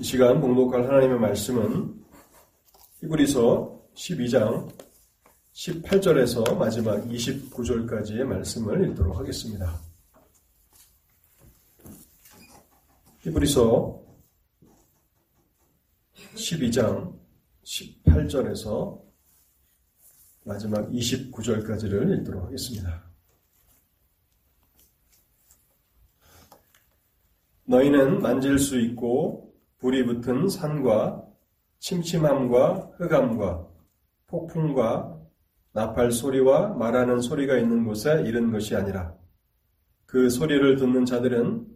이 시간 봉독할 하나님의 말씀은 히브리서 12장 18절에서 마지막 29절까지의 말씀을 읽도록 하겠습니다. 히브리서 12장 18절에서 마지막 29절까지를 읽도록 하겠습니다. 너희는 만질 수 있고 불이 붙은 산과 침침함과 흑암과 폭풍과 나팔 소리와 말하는 소리가 있는 곳에 이른 것이 아니라 그 소리를 듣는 자들은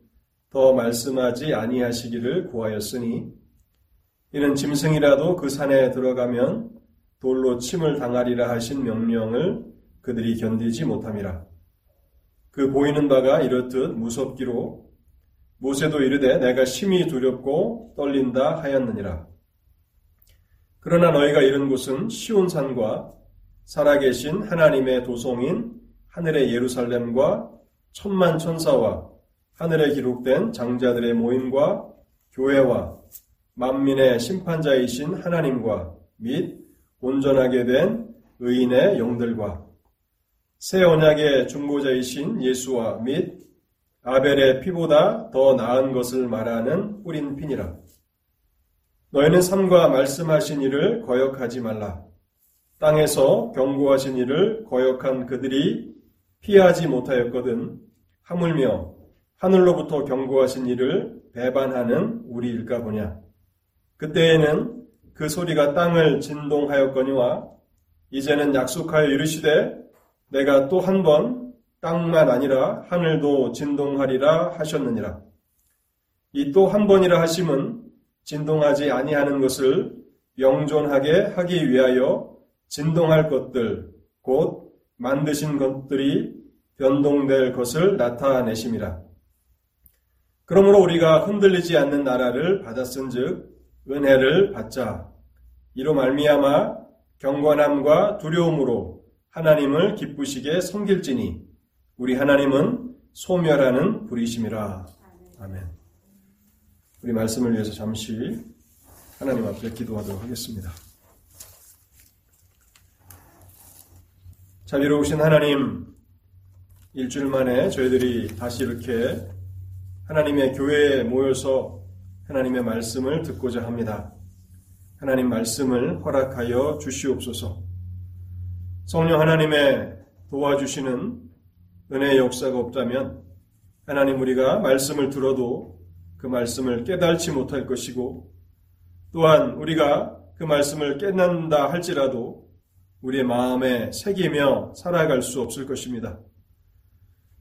더 말씀하지 아니하시기를 구하였으니 이는 짐승이라도 그 산에 들어가면 돌로 침을 당하리라 하신 명령을 그들이 견디지 못함이라. 그 보이는 바가 이렇듯 무섭기로 모세도 이르되 내가 심히 두렵고 떨린다 하였느니라. 그러나 너희가 이른 곳은 시온 산과 살아계신 하나님의 도성인 하늘의 예루살렘과 천만 천사와 하늘에 기록된 장자들의 모임과 교회와 만민의 심판자이신 하나님과 및 온전하게 된 의인의 영들과 새 언약의 중보자이신 예수와 및 아벨의 피보다 더 나은 것을 말하는 뿌린 핀이라. 너희는 삶과 말씀하신 일을 거역하지 말라. 땅에서 경고하신 일을 거역한 그들이 피하지 못하였거든 하물며 하늘로부터 경고하신 일을 배반하는 우리일까 보냐. 그때에는 그 소리가 땅을 진동하였거니와 이제는 약속하여 이르시되 내가 또 한 번 땅만 아니라 하늘도 진동하리라 하셨느니라. 이 또 한 번이라 하심은 진동하지 아니하는 것을 영존하게 하기 위하여 진동할 것들 곧 만드신 것들이 변동될 것을 나타내심이라. 그러므로 우리가 흔들리지 않는 나라를 받았은즉 은혜를 받자. 이로 말미암아 경건함과 두려움으로 하나님을 기쁘시게 섬길지니 우리 하나님은 소멸하는 불이심이라. 아멘. 우리 말씀을 위해서 잠시 하나님 앞에 기도하도록 하겠습니다. 자비로우신 하나님, 일주일 만에 저희들이 다시 이렇게 하나님의 교회에 모여서 하나님의 말씀을 듣고자 합니다. 하나님 말씀을 허락하여 주시옵소서. 성령 하나님의 도와주시는 은혜의 역사가 없다면 하나님 우리가 말씀을 들어도 그 말씀을 깨달지 못할 것이고 또한 우리가 그 말씀을 깨닫는다 할지라도 우리의 마음에 새기며 살아갈 수 없을 것입니다.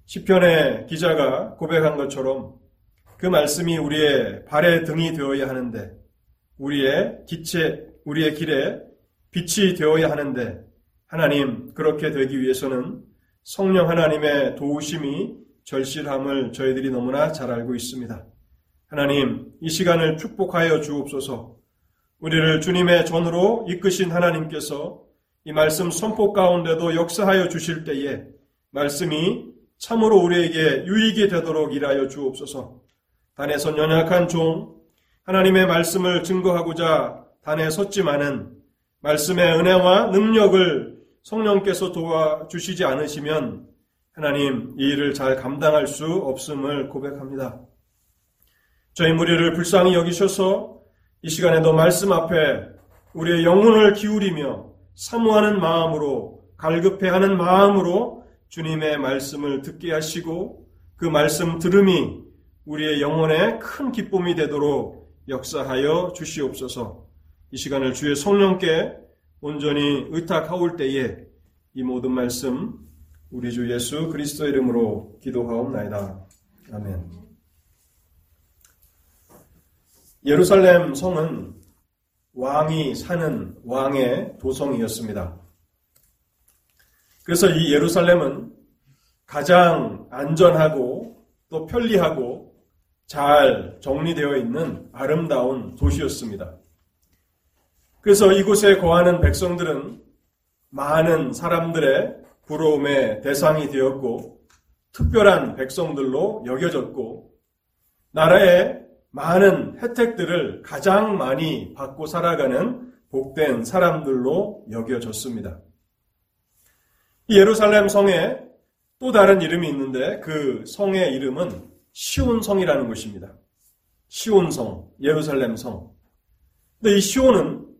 시편의 기자가 고백한 것처럼 그 말씀이 우리의 발의 등이 되어야 하는데 우리의 기체 우리의 길에 빛이 되어야 하는데 하나님 그렇게 되기 위해서는 성령 하나님의 도우심이 절실함을 저희들이 너무나 잘 알고 있습니다. 하나님 이 시간을 축복하여 주옵소서. 우리를 주님의 전으로 이끄신 하나님께서 이 말씀 선포 가운데도 역사하여 주실 때에 말씀이 참으로 우리에게 유익이 되도록 일하여 주옵소서. 단에서 연약한 종, 하나님의 말씀을 증거하고자 단에 섰지만은 말씀의 은혜와 능력을 성령께서 도와주시지 않으시면 하나님 이 일을 잘 감당할 수 없음을 고백합니다. 저희 무리를 불쌍히 여기셔서 이 시간에도 말씀 앞에 우리의 영혼을 기울이며 사모하는 마음으로 갈급해하는 마음으로 주님의 말씀을 듣게 하시고 그 말씀 들음이 우리의 영혼에 큰 기쁨이 되도록 역사하여 주시옵소서. 이 시간을 주의 성령께 온전히 의탁하올 때에 이 모든 말씀 우리 주 예수 그리스도 이름으로 기도하옵나이다. 아멘. 예루살렘 성은 왕이 사는 왕의 도성이었습니다. 그래서 이 예루살렘은 가장 안전하고 또 편리하고 잘 정리되어 있는 아름다운 도시였습니다. 그래서 이곳에 거하는 백성들은 많은 사람들의 부러움의 대상이 되었고 특별한 백성들로 여겨졌고 나라의 많은 혜택들을 가장 많이 받고 살아가는 복된 사람들로 여겨졌습니다. 예루살렘 성에 또 다른 이름이 있는데 그 성의 이름은 시온성이라는 것입니다. 시온성, 예루살렘 성. 근데 이 시온은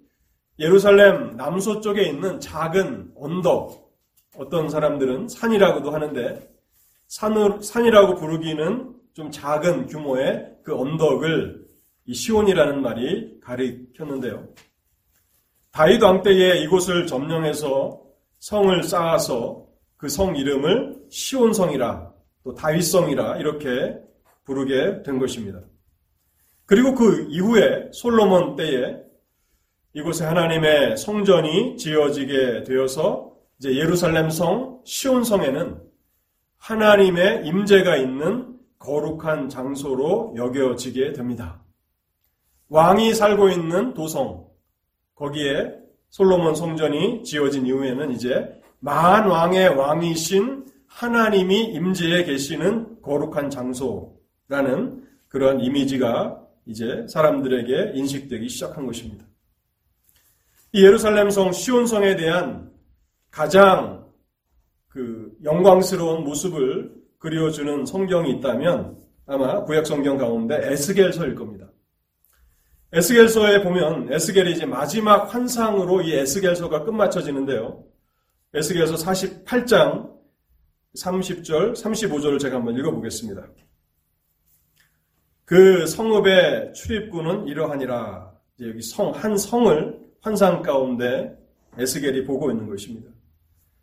예루살렘 남서쪽에 있는 작은 언덕, 어떤 사람들은 산이라고도 하는데 산을, 산이라고 부르기는 좀 작은 규모의 그 언덕을 이 시온이라는 말이 가리켰는데요. 다윗 왕 때에 이곳을 점령해서 성을 쌓아서 그 성 이름을 시온성이라 또 다윗성이라 이렇게 부르게 된 것입니다. 그리고 그 이후에 솔로몬 때에 이곳에 하나님의 성전이 지어지게 되어서 이제 예루살렘 성 시온 성에는 하나님의 임재가 있는 거룩한 장소로 여겨지게 됩니다. 왕이 살고 있는 도성 거기에 솔로몬 성전이 지어진 이후에는 이제 만 왕의 왕이신 하나님이 임재해 계시는 거룩한 장소라는 그런 이미지가 이제 사람들에게 인식되기 시작한 것입니다. 이 예루살렘 성 시온 성에 대한 가장 그 영광스러운 모습을 그려주는 성경이 있다면 아마 구약 성경 가운데 에스겔서일 겁니다. 에스겔서에 보면 에스겔이 이제 마지막 환상으로 이 에스겔서가 끝마쳐지는데요. 에스겔서 48장 30절, 35절을 제가 한번 읽어보겠습니다. 그 성읍의 출입구는 이러하니라. 여기 성, 한 성을 환상 가운데 에스겔이 보고 있는 것입니다.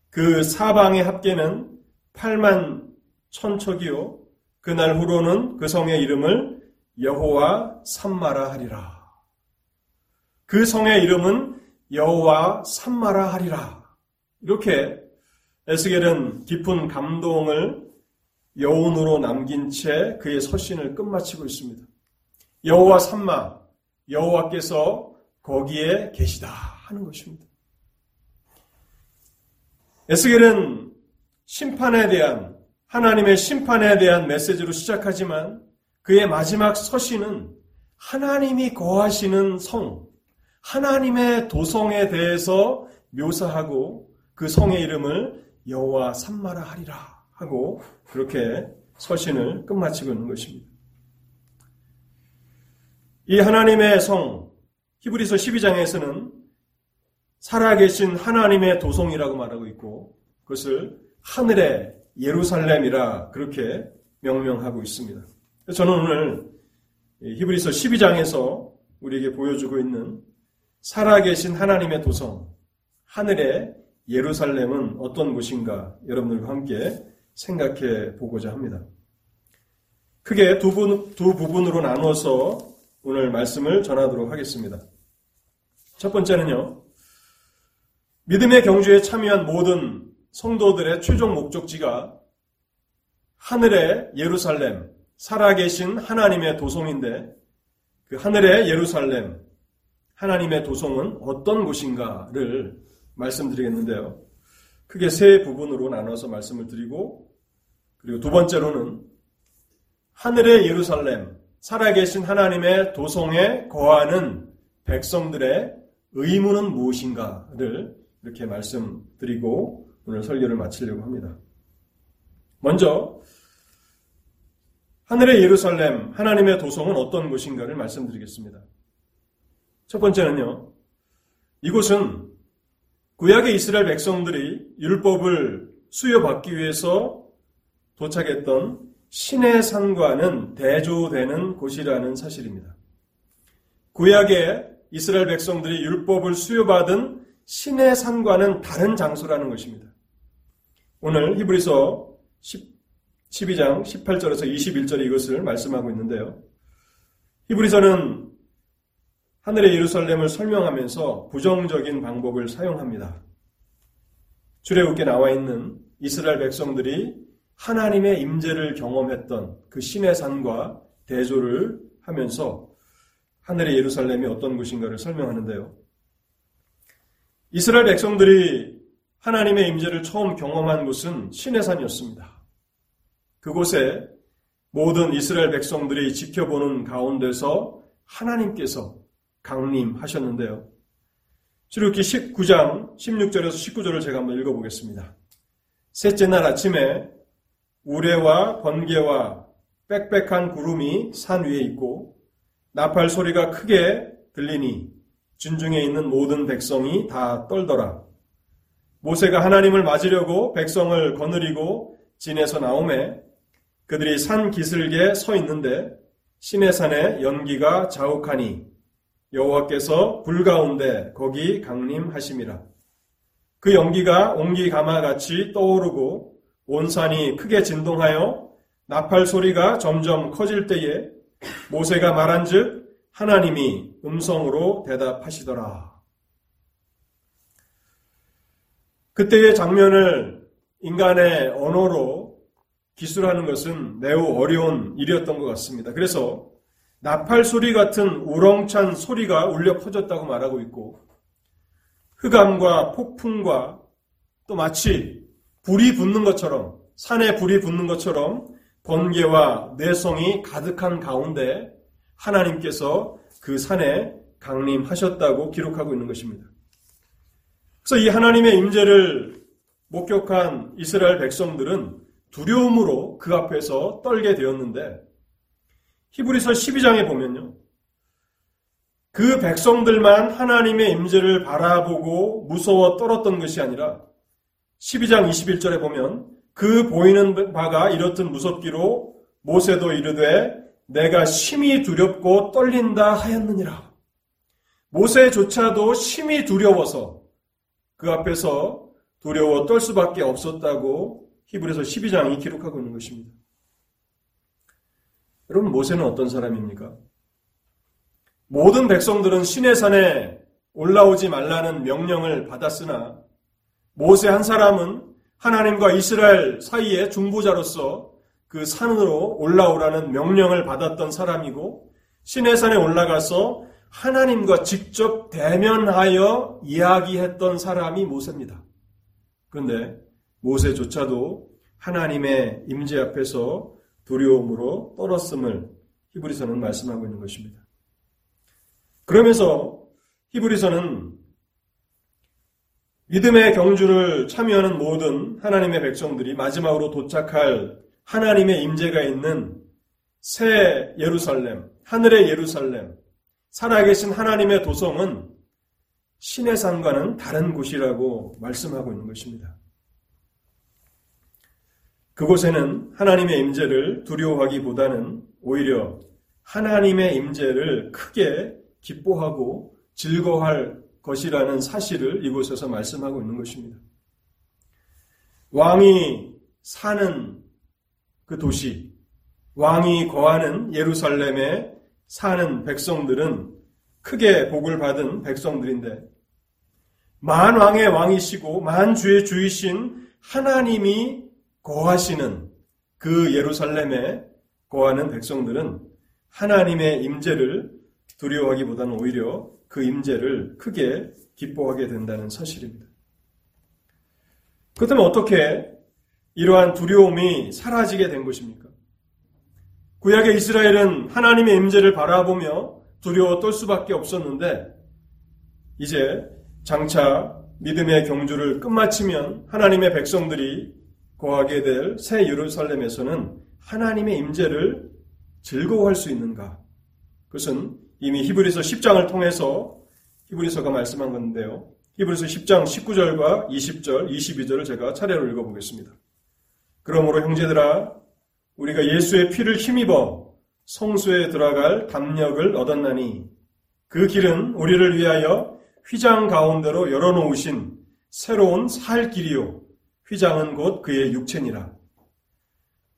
그 사방의 합계는 8만 천척이요. 그날 후로는 그 성의 이름을 여호와 삼마라 하리라. 그 성의 이름은 여호와 삼마라 하리라. 이렇게 에스겔은 깊은 감동을 여운으로 남긴 채 그의 서신을 끝마치고 있습니다. 여호와 삼마, 여호와께서 거기에 계시다 하는 것입니다. 에스겔은 심판에 대한 하나님의 심판에 대한 메시지로 시작하지만 그의 마지막 서신은 하나님이 거하시는 성, 하나님의 도성에 대해서 묘사하고 그 성의 이름을 여호와 삼마라 하리라 하고 그렇게 서신을 끝마치고 있는 것입니다. 이 하나님의 성 히브리서 12장에서는 살아계신 하나님의 도성이라고 말하고 있고 그것을 하늘의 예루살렘이라 그렇게 명명하고 있습니다. 저는 오늘 히브리서 12장에서 우리에게 보여주고 있는 살아계신 하나님의 도성, 하늘의 예루살렘은 어떤 곳인가 여러분들과 함께 생각해 보고자 합니다. 크게 두, 분, 두 부분으로 나누어서 오늘 말씀을 전하도록 하겠습니다. 첫 번째는요, 믿음의 경주에 참여한 모든 성도들의 최종 목적지가 하늘의 예루살렘, 살아계신 하나님의 도성인데, 그 하늘의 예루살렘, 하나님의 도성은 어떤 곳인가를 말씀드리겠는데요. 크게 세 부분으로 나눠서 말씀을 드리고 그리고 두 번째로는 하늘의 예루살렘, 살아계신 하나님의 도성에 거하는 백성들의 의무는 무엇인가를 이렇게 말씀드리고 오늘 설교를 마치려고 합니다. 먼저 하늘의 예루살렘, 하나님의 도성은 어떤 곳인가를 말씀드리겠습니다. 첫 번째는요. 이곳은 구약의 이스라엘 백성들이 율법을 수여받기 위해서 도착했던 신의 산과는 대조되는 곳이라는 사실입니다. 구약의 이스라엘 백성들이 율법을 수여받은 신의 산과는 다른 장소라는 것입니다. 오늘 히브리서 12장 18절에서 21절에 이것을 말씀하고 있는데요. 히브리서는 하늘의 예루살렘을 설명하면서 부정적인 방법을 사용합니다. 출애굽기에 나와 있는 이스라엘 백성들이 하나님의 임재를 경험했던 그 신의 산과 대조를 하면서 하늘의 예루살렘이 어떤 곳인가를 설명하는데요. 이스라엘 백성들이 하나님의 임재를 처음 경험한 곳은 신의 산이었습니다. 그곳에 모든 이스라엘 백성들이 지켜보는 가운데서 하나님께서 강림하셨는데요. 출애굽기 19장 16절에서 19절을 제가 한번 읽어보겠습니다. 셋째 날 아침에 우레와 번개와 빽빽한 구름이 산 위에 있고 나팔 소리가 크게 들리니 진중에 있는 모든 백성이 다 떨더라. 모세가 하나님을 맞으려고 백성을 거느리고 진에서 나오매 그들이 산 기슭에 서 있는데 신의 산에 연기가 자욱하니 여호와께서 불 가운데 거기 강림하심이라. 그 연기가 옹기 가마같이 떠오르고 온 산이 크게 진동하여 나팔 소리가 점점 커질 때에 모세가 말한즉 하나님이 음성으로 대답하시더라. 그때의 장면을 인간의 언어로 기술하는 것은 매우 어려운 일이었던 것 같습니다. 그래서 나팔 소리 같은 우렁찬 소리가 울려 퍼졌다고 말하고 있고 흑암과 폭풍과 또 마치 불이 붙는 것처럼 산에 불이 붙는 것처럼 번개와 내성이 가득한 가운데 하나님께서 그 산에 강림하셨다고 기록하고 있는 것입니다. 그래서 이 하나님의 임재를 목격한 이스라엘 백성들은 두려움으로 그 앞에서 떨게 되었는데 히브리서 12장에 보면요. 그 백성들만 하나님의 임재를 바라보고 무서워 떨었던 것이 아니라 12장 21절에 보면 그 보이는 바가 이렇듯 무섭기로 모세도 이르되 내가 심히 두렵고 떨린다 하였느니라. 모세조차도 심히 두려워서 그 앞에서 두려워 떨 수밖에 없었다고 히브리서 12장이 기록하고 있는 것입니다. 여러분 모세는 어떤 사람입니까? 모든 백성들은 신의 산에 올라오지 말라는 명령을 받았으나 모세 한 사람은 하나님과 이스라엘 사이의 중보자로서 그 산으로 올라오라는 명령을 받았던 사람이고 신의 산에 올라가서 하나님과 직접 대면하여 이야기했던 사람이 모세입니다. 그런데 모세조차도 하나님의 임재 앞에서 두려움으로 떨었음을 히브리서는 말씀하고 있는 것입니다. 그러면서 히브리서는 믿음의 경주를 참여하는 모든 하나님의 백성들이 마지막으로 도착할 하나님의 임재가 있는 새 예루살렘, 하늘의 예루살렘, 살아계신 하나님의 도성은 신의 산과는 다른 곳이라고 말씀하고 있는 것입니다. 그곳에는 하나님의 임재를 두려워하기보다는 오히려 하나님의 임재를 크게 기뻐하고 즐거워할 것이라는 사실을 이곳에서 말씀하고 있는 것입니다. 왕이 사는 그 도시, 왕이 거하는 예루살렘에 사는 백성들은 크게 복을 받은 백성들인데 만 왕의 왕이시고 만 주의 주이신 하나님이 거하시는 그 예루살렘에 거하는 백성들은 하나님의 임재를 두려워하기보다는 오히려 그 임재를 크게 기뻐하게 된다는 사실입니다. 그렇다면 어떻게 이러한 두려움이 사라지게 된 것입니까? 구약의 이스라엘은 하나님의 임재를 바라보며 두려워 떨 수밖에 없었는데 이제 장차 믿음의 경주를 끝마치면 하나님의 백성들이 거하게 될 새 예루살렘에서는 하나님의 임재를 즐거워할 수 있는가? 그것은 이미 히브리서 10장을 통해서 히브리서가 말씀한 건데요. 히브리서 10장 19절과 20절, 22절을 제가 차례로 읽어보겠습니다. 그러므로 형제들아 우리가 예수의 피를 힘입어 성수에 들어갈 담력을 얻었나니 그 길은 우리를 위하여 휘장 가운데로 열어놓으신 새로운 살 길이요 휘장은 곧 그의 육체니라.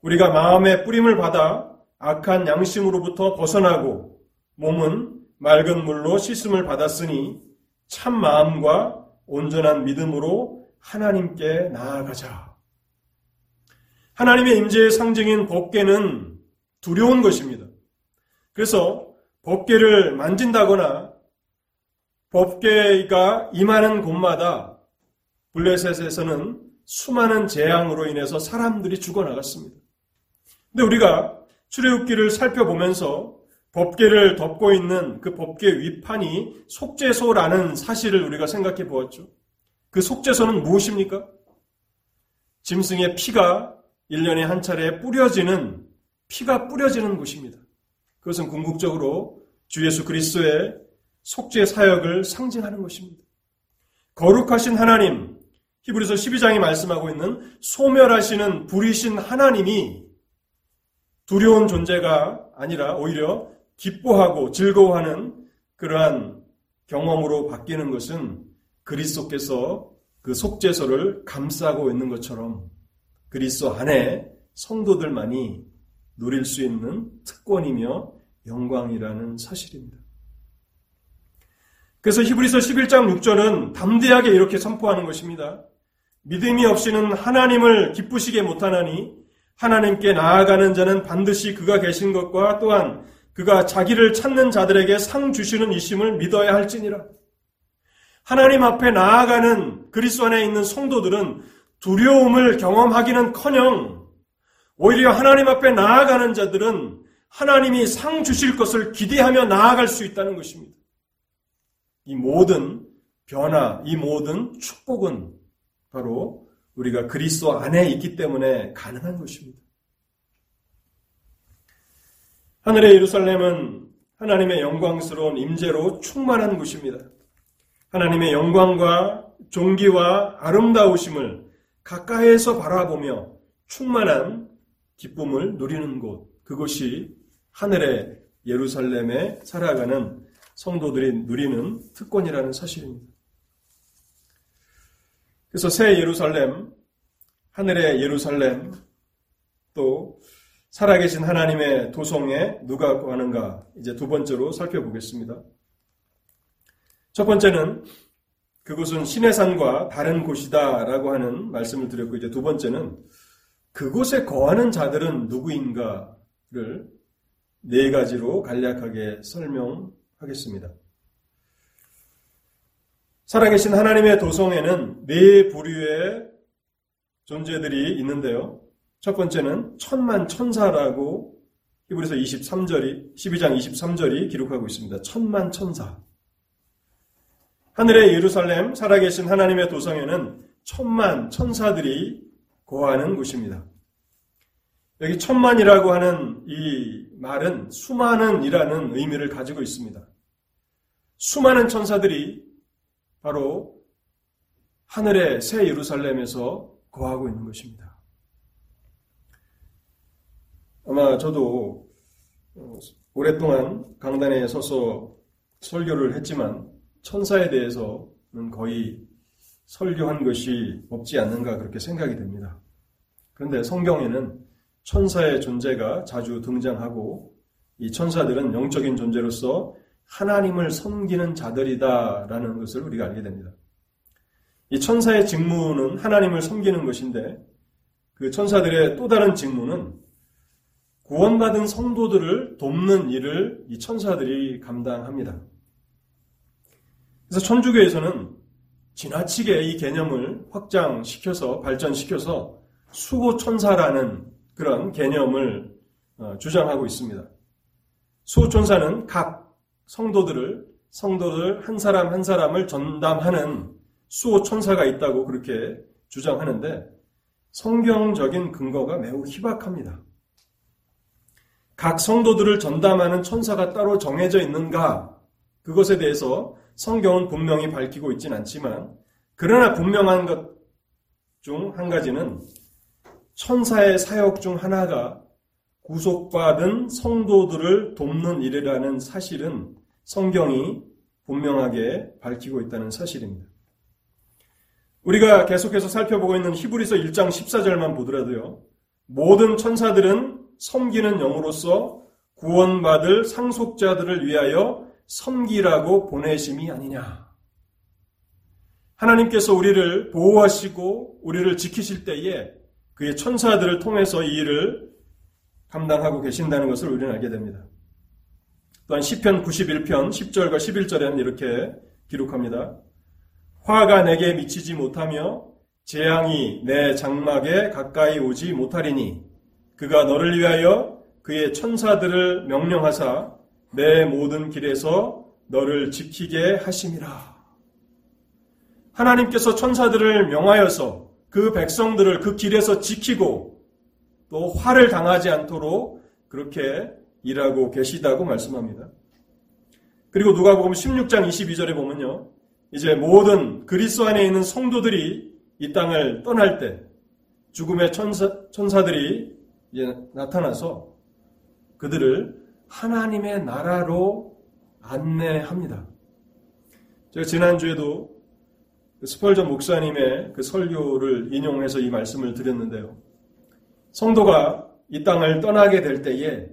우리가 마음의 뿌림을 받아 악한 양심으로부터 벗어나고 몸은 맑은 물로 씻음을 받았으니 참 마음과 온전한 믿음으로 하나님께 나아가자. 하나님의 임재의 상징인 법계는 두려운 것입니다. 그래서 법계를 만진다거나 법계가 임하는 곳마다 블레셋에서는 수많은 재앙으로 인해서 사람들이 죽어나갔습니다. 근데 우리가 출애굽기를 살펴보면서 법계를 덮고 있는 그 법계 위판이 속죄소라는 사실을 우리가 생각해 보았죠. 그 속죄소는 무엇입니까? 짐승의 피가 1년에 한 차례 뿌려지는 피가 뿌려지는 곳입니다. 그것은 궁극적으로 주 예수 그리스도의 속죄 사역을 상징하는 것입니다. 거룩하신 하나님, 히브리서 12장이 말씀하고 있는 소멸하시는 불이신 하나님이 두려운 존재가 아니라 오히려 기뻐하고 즐거워하는 그러한 경험으로 바뀌는 것은 그리스도께서 그 속죄소를 감싸고 있는 것처럼 그리스도 안에 성도들만이 누릴 수 있는 특권이며 영광이라는 사실입니다. 그래서 히브리서 11장 6절은 담대하게 이렇게 선포하는 것입니다. 믿음이 없이는 하나님을 기쁘시게 못하나니 하나님께 나아가는 자는 반드시 그가 계신 것과 또한 그가 자기를 찾는 자들에게 상 주시는 이심을 믿어야 할지니라. 하나님 앞에 나아가는 그리스도 안에 있는 성도들은 두려움을 경험하기는커녕 오히려 하나님 앞에 나아가는 자들은 하나님이 상 주실 것을 기대하며 나아갈 수 있다는 것입니다. 이 모든 변화, 이 모든 축복은 바로 우리가 그리스도 안에 있기 때문에 가능한 것입니다. 하늘의 예루살렘은 하나님의 영광스러운 임재로 충만한 곳입니다. 하나님의 영광과 종기와 아름다우심을 가까이에서 바라보며 충만한 기쁨을 누리는 곳, 그것이 하늘의 예루살렘에 살아가는 성도들이 누리는 특권이라는 사실입니다. 그래서 새 예루살렘, 하늘의 예루살렘, 또 살아계신 하나님의 도성에 누가 거하는가 이제 두 번째로 살펴보겠습니다. 첫 번째는 그곳은 시내산과 다른 곳이다라고 하는 말씀을 드렸고 이제 두 번째는 그곳에 거하는 자들은 누구인가를 네 가지로 간략하게 설명하겠습니다. 살아계신 하나님의 도성에는 네 부류의 존재들이 있는데요. 첫 번째는 천만 천사라고 히브리서 23절이 12장 23절이 기록하고 있습니다. 천만 천사. 하늘의 예루살렘 살아계신 하나님의 도성에는 천만 천사들이 거하는 곳입니다. 여기 천만이라고 하는 이 말은 수많은이라는 의미를 가지고 있습니다. 수많은 천사들이 바로 하늘의 새 예루살렘에서 거하고 있는 것입니다. 아마 저도 어, 오랫동안 강단에 서서 설교를 했지만 천사에 대해서는 거의 설교한 것이 없지 않는가 그렇게 생각이 됩니다. 그런데 성경에는 천사의 존재가 자주 등장하고 이 천사들은 영적인 존재로서 하나님을 섬기는 자들이다라는 것을 우리가 알게 됩니다. 이 천사의 직무는 하나님을 섬기는 것인데 그 천사들의 또 다른 직무는 구원받은 성도들을 돕는 일을 이 천사들이 감당합니다. 그래서 천주교에서는 지나치게 이 개념을 확장시켜서 발전시켜서 수호 천사라는 그런 개념을 어, 주장하고 있습니다. 수호 천사는 각 성도들을 성도들 한 사람 한 사람을 전담하는 수호 천사가 있다고 그렇게 주장하는데 성경적인 근거가 매우 희박합니다. 각 성도들을 전담하는 천사가 따로 정해져 있는가? 그것에 대해서 성경은 분명히 밝히고 있진 않지만, 그러나 분명한 것 중 한 가지는 천사의 사역 중 하나가 구속받은 성도들을 돕는 일이라는 사실은 성경이 분명하게 밝히고 있다는 사실입니다. 우리가 계속해서 살펴보고 있는 히브리서 1장 14절만 보더라도요. 모든 천사들은 섬기는 영으로서 구원받을 상속자들을 위하여 섬기라고 보내심이 아니냐. 하나님께서 우리를 보호하시고 우리를 지키실 때에 그의 천사들을 통해서 이 일을 감당하고 계신다는 것을 우리는 알게 됩니다. 또한 시편 91편 10절과 11절에는 이렇게 기록합니다. 화가 내게 미치지 못하며 재앙이 내 장막에 가까이 오지 못하리니 그가 너를 위하여 그의 천사들을 명령하사 내 모든 길에서 너를 지키게 하심이라. 하나님께서 천사들을 명하여서 그 백성들을 그 길에서 지키고 또 화를 당하지 않도록 그렇게 일하고 계시다고 말씀합니다. 그리고 누가복음 16장 22절에 보면요. 이제 모든 그리스도 안에 있는 성도들이 이 땅을 떠날 때 죽음의 천사, 천사들이 이제 나타나서 그들을 하나님의 나라로 안내합니다. 제가 지난주에도 그 스펄전 목사님의 그 설교를 인용해서 이 말씀을 드렸는데요. 성도가 이 땅을 떠나게 될 때에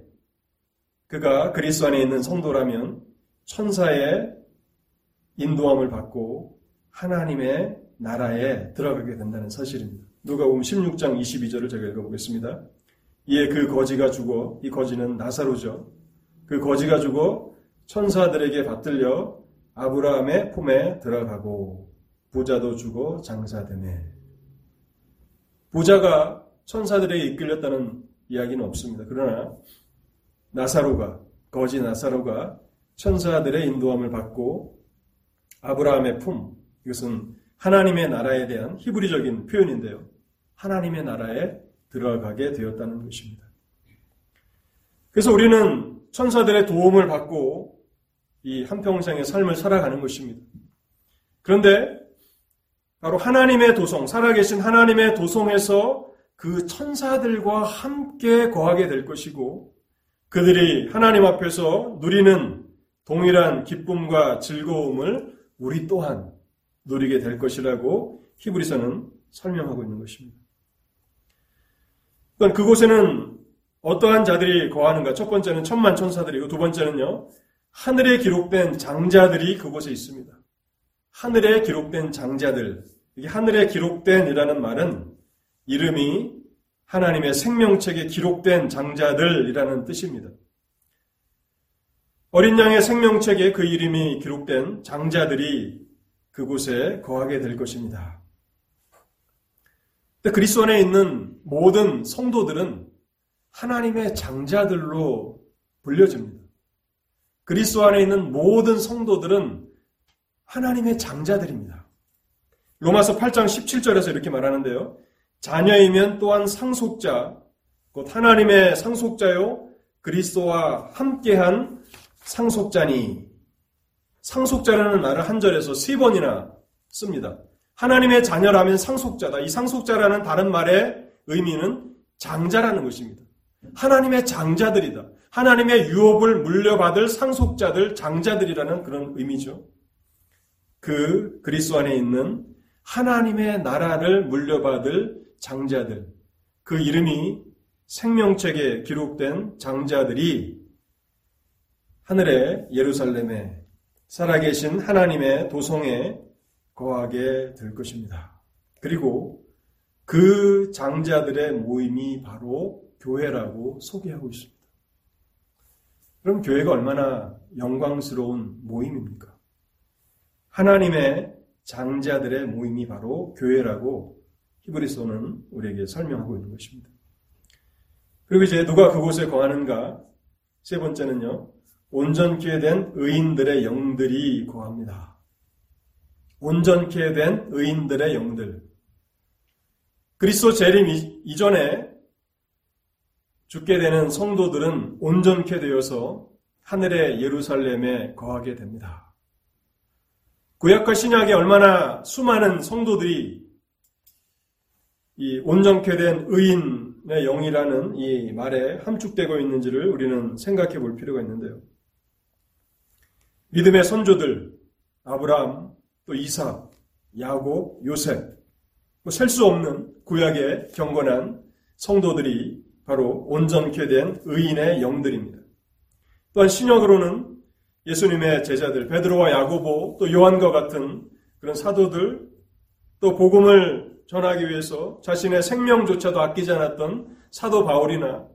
그가 그리스도 안에 있는 성도라면 천사의 인도함을 받고 하나님의 나라에 들어가게 된다는 사실입니다. 누가 보면 16장 22절을 제가 읽어보겠습니다. 이에 그 거지가 죽어 이 거지는 나사로죠. 그 거지가 죽어 천사들에게 받들려 아브라함의 품에 들어가고 부자도 죽어 장사되네. 부자가 천사들에게 이끌렸다는 이야기는 없습니다. 그러나 나사로가 거지 나사로가 천사들의 인도함을 받고 아브라함의 품 이것은 하나님의 나라에 대한 히브리적인 표현인데요. 하나님의 나라에 들어가게 되었다는 것입니다. 그래서 우리는 천사들의 도움을 받고 이 한평생의 삶을 살아가는 것입니다. 그런데 바로 하나님의 도성, 살아계신 하나님의 도성에서 그 천사들과 함께 거하게 될 것이고 그들이 하나님 앞에서 누리는 동일한 기쁨과 즐거움을 우리 또한 누리게 될 것이라고 히브리서는 설명하고 있는 것입니다. 그곳에는 어떠한 자들이 거하는가? 첫 번째는 천만 천사들이고 두 번째는요. 하늘에 기록된 장자들이 그곳에 있습니다. 하늘에 기록된 장자들. 이게 하늘에 기록된이라는 말은 이름이 하나님의 생명책에 기록된 장자들이라는 뜻입니다. 어린 양의 생명책에 그 이름이 기록된 장자들이 그곳에 거하게 될 것입니다. 그리스도 안에 있는 모든 성도들은 하나님의 장자들로 불려집니다. 그리스도 안에 있는 모든 성도들은 하나님의 장자들입니다. 로마서 8장 17절에서 이렇게 말하는데요. 자녀이면 또한 상속자, 곧 하나님의 상속자요, 그리스도와 함께한 상속자니, 상속자라는 말을 한 절에서 세 번이나 씁니다. 하나님의 자녀라면 상속자다. 이 상속자라는 다른 말의 의미는 장자라는 것입니다. 하나님의 장자들이다. 하나님의 유업을 물려받을 상속자들, 장자들이라는 그런 의미죠. 그 그리스도 안에 있는 하나님의 나라를 물려받을 장자들, 그 이름이 생명책에 기록된 장자들이 하늘의 예루살렘에 살아계신 하나님의 도성에 거하게 될 것입니다. 그리고 그 장자들의 모임이 바로 교회라고 소개하고 있습니다. 그럼 교회가 얼마나 영광스러운 모임입니까? 하나님의 장자들의 모임이 바로 교회라고 히브리서는 우리에게 설명하고 있는 것입니다. 그리고 이제 누가 그곳에 거하는가? 세 번째는요. 온전케 된 의인들의 영들이 거합니다. 온전케 된 의인들의 영들. 그리스도 재림 이전에 죽게 되는 성도들은 온전케 되어서 하늘의 예루살렘에 거하게 됩니다. 구약과 신약에 얼마나 수많은 성도들이 이 온전케 된 의인의 영이라는 이 말에 함축되고 있는지를 우리는 생각해 볼 필요가 있는데요. 믿음의 선조들, 아브라함, 또 이삭, 야곱, 요셉, 뭐 셀수 없는 구약의 경건한 성도들이 바로 온전케 된 의인의 영들입니다. 또한 신약으로는 예수님의 제자들, 베드로와 야고보, 또 요한과 같은 그런 사도들, 또 복음을 전하기 위해서 자신의 생명조차도 아끼지 않았던 사도 바울이나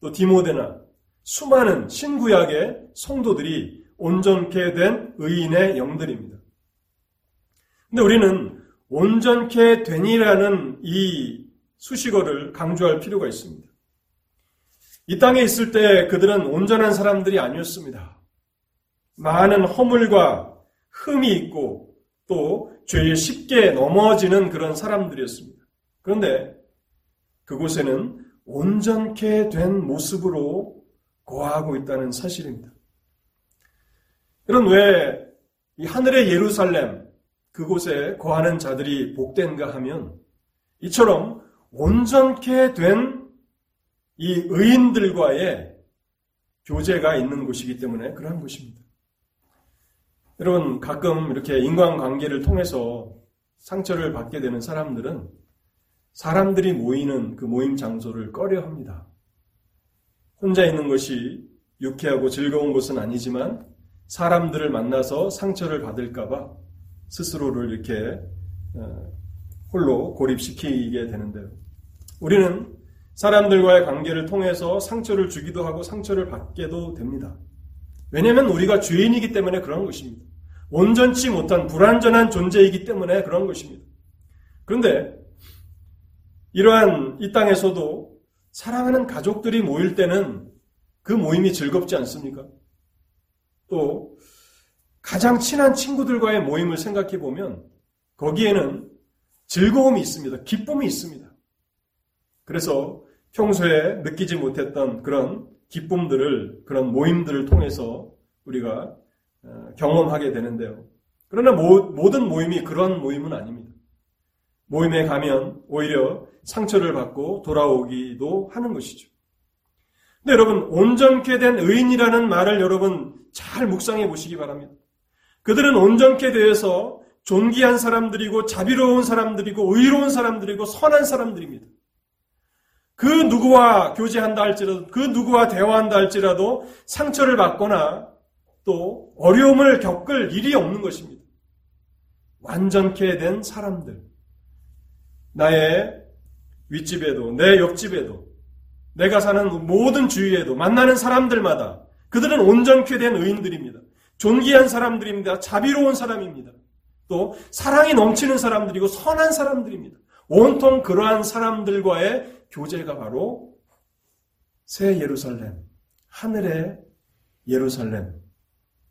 또 디모데나 수많은 신구약의 성도들이 온전케 된 의인의 영들입니다. 근데 우리는 온전케 되니라는 이 수식어를 강조할 필요가 있습니다. 이 땅에 있을 때 그들은 온전한 사람들이 아니었습니다. 많은 허물과 흠이 있고 또 죄에 쉽게 넘어지는 그런 사람들이었습니다. 그런데 그곳에는 온전케 된 모습으로 거하고 있다는 사실입니다. 그럼 왜이 하늘의 예루살렘 그곳에 거하는 자들이 복된가 하면 이처럼 온전케 된 이 의인들과의 교제가 있는 곳이기 때문에 그러한 곳입니다. 여러분 가끔 이렇게 인간관계를 통해서 상처를 받게 되는 사람들은 사람들이 모이는 그 모임 장소를 꺼려 합니다. 혼자 있는 것이 유쾌하고 즐거운 곳은 아니지만 사람들을 만나서 상처를 받을까봐 스스로를 이렇게 어, 홀로 고립시키게 되는데요. 우리는 사람들과의 관계를 통해서 상처를 주기도 하고 상처를 받게도 됩니다. 왜냐하면 우리가 죄인이기 때문에 그런 것입니다. 온전치 못한 불완전한 존재이기 때문에 그런 것입니다. 그런데 이러한 이 땅에서도 사랑하는 가족들이 모일 때는 그 모임이 즐겁지 않습니까? 또 가장 친한 친구들과의 모임을 생각해 보면 거기에는 즐거움이 있습니다. 기쁨이 있습니다. 그래서 평소에 느끼지 못했던 그런 기쁨들을 그런 모임들을 통해서 우리가 어, 경험하게 되는데요. 그러나 모든 모임이 그런 모임은 아닙니다. 모임에 가면 오히려 상처를 받고 돌아오기도 하는 것이죠. 근데 여러분, 온전케 된 의인이라는 말을 여러분 잘 묵상해 보시기 바랍니다. 그들은 온전케 되어서 존귀한 사람들이고 자비로운 사람들이고 의로운 사람들이고 선한 사람들입니다. 그 누구와 교제한다 할지라도 그 누구와 대화한다 할지라도 상처를 받거나 또 어려움을 겪을 일이 없는 것입니다. 완전케 된 사람들. 나의 윗집에도 내 옆집에도 내가 사는 모든 주위에도 만나는 사람들마다 그들은 온전케 된 의인들입니다. 존귀한 사람들입니다. 자비로운 사람입니다. 또 사랑이 넘치는 사람들이고 선한 사람들입니다. 온통 그러한 사람들과의 교제가 바로 새 예루살렘, 하늘의 예루살렘,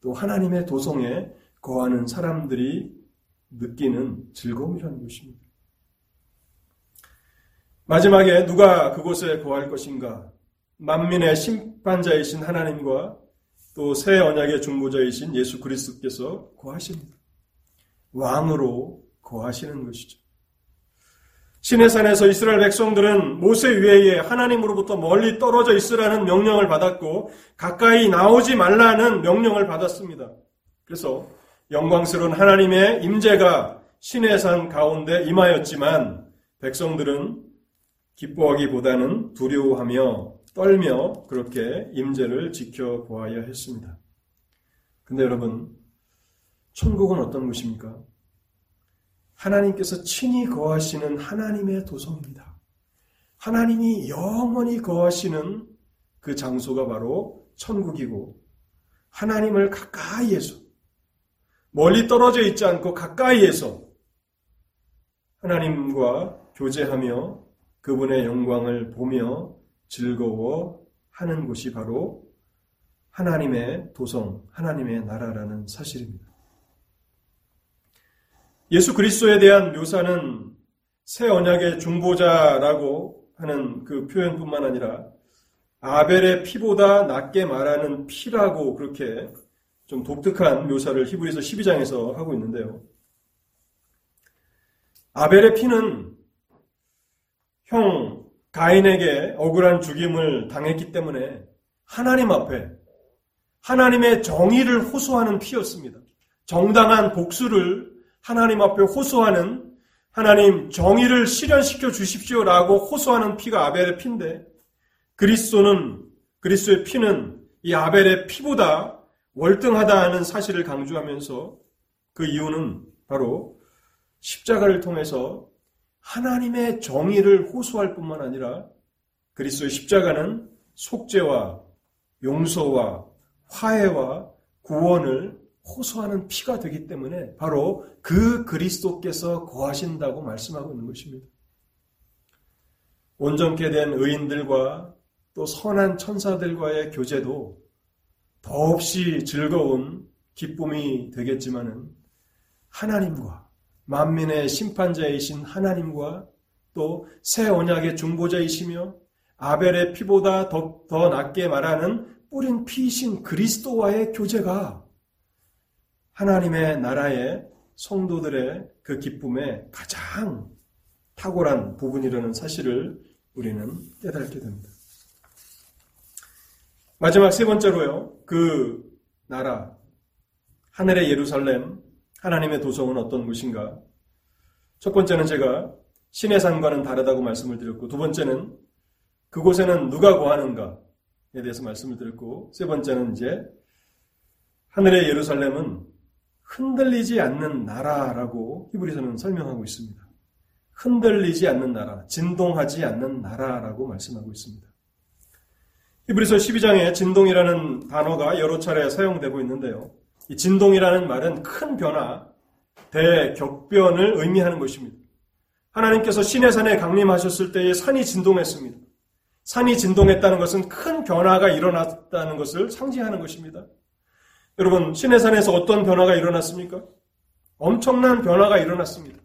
또 하나님의 도성에 거하는 사람들이 느끼는 즐거움이라는 것입니다. 마지막에 누가 그곳에 거할 것인가? 만민의 심판자이신 하나님과 또 새 언약의 중보자이신 예수 그리스도께서 거하십니다. 왕으로 거하시는 것이죠. 시내산에서 이스라엘 백성들은 모세 위에 하나님으로부터 멀리 떨어져 있으라는 명령을 받았고 가까이 나오지 말라는 명령을 받았습니다. 그래서 영광스러운 하나님의 임재가 시내산 가운데 임하였지만 백성들은 기뻐하기보다는 두려워하며 떨며 그렇게 임재를 지켜보아야 했습니다. 근데 여러분, 천국은 어떤 곳입니까? 하나님께서 친히 거하시는 하나님의 도성입니다. 하나님이 영원히 거하시는 그 장소가 바로 천국이고 하나님을 가까이에서 멀리 떨어져 있지 않고 가까이에서 하나님과 교제하며 그분의 영광을 보며 즐거워 하는 곳이 바로 하나님의 도성, 하나님의 나라라는 사실입니다. 예수 그리스도에 대한 묘사는 새 언약의 중보자라고 하는 그 표현뿐만 아니라 아벨의 피보다 낮게 말하는 피라고 그렇게 좀 독특한 묘사를 히브리서 12장에서 하고 있는데요. 아벨의 피는 형 가인에게 억울한 죽임을 당했기 때문에 하나님 앞에 하나님의 정의를 호소하는 피였습니다. 정당한 복수를 하나님 앞에 호소하는 하나님 정의를 실현시켜 주십시오라고 호소하는 피가 아벨의 피인데 그리스도는 그리스도의 피는 이 아벨의 피보다 월등하다는 사실을 강조하면서 그 이유는 바로 십자가를 통해서 하나님의 정의를 호소할 뿐만 아니라 그리스도의 십자가는 속죄와 용서와 화해와 구원을 호소하는 피가 되기 때문에 바로 그 그리스도께서 거하신다고 말씀하고 있는 것입니다. 온전케 된 의인들과 또 선한 천사들과의 교제도 더없이 즐거운 기쁨이 되겠지만은 하나님과 만민의 심판자이신 하나님과 또 새 언약의 중보자이시며 아벨의 피보다 더, 더 낫게 말하는 뿌린 피이신 그리스도와의 교제가 하나님의 나라의 성도들의 그 기쁨의 가장 탁월한 부분이라는 사실을 우리는 깨닫게 됩니다. 마지막 세 번째로요, 그 나라, 하늘의 예루살렘, 하나님의 도성은 어떤 곳인가? 첫 번째는 제가 신의 산과는 다르다고 말씀을 드렸고, 두 번째는 그곳에는 누가 거하는가에 대해서 말씀을 드렸고, 세 번째는 이제 하늘의 예루살렘은 흔들리지 않는 나라라고 히브리서는 설명하고 있습니다. 흔들리지 않는 나라, 진동하지 않는 나라라고 말씀하고 있습니다. 히브리서 12장에 진동이라는 단어가 여러 차례 사용되고 있는데요. 이 진동이라는 말은 큰 변화, 대격변을 의미하는 것입니다. 하나님께서 신의 산에 강림하셨을 때에 산이 진동했습니다. 산이 진동했다는 것은 큰 변화가 일어났다는 것을 상징하는 것입니다. 여러분, 신의 산에서 어떤 변화가 일어났습니까? 엄청난 변화가 일어났습니다.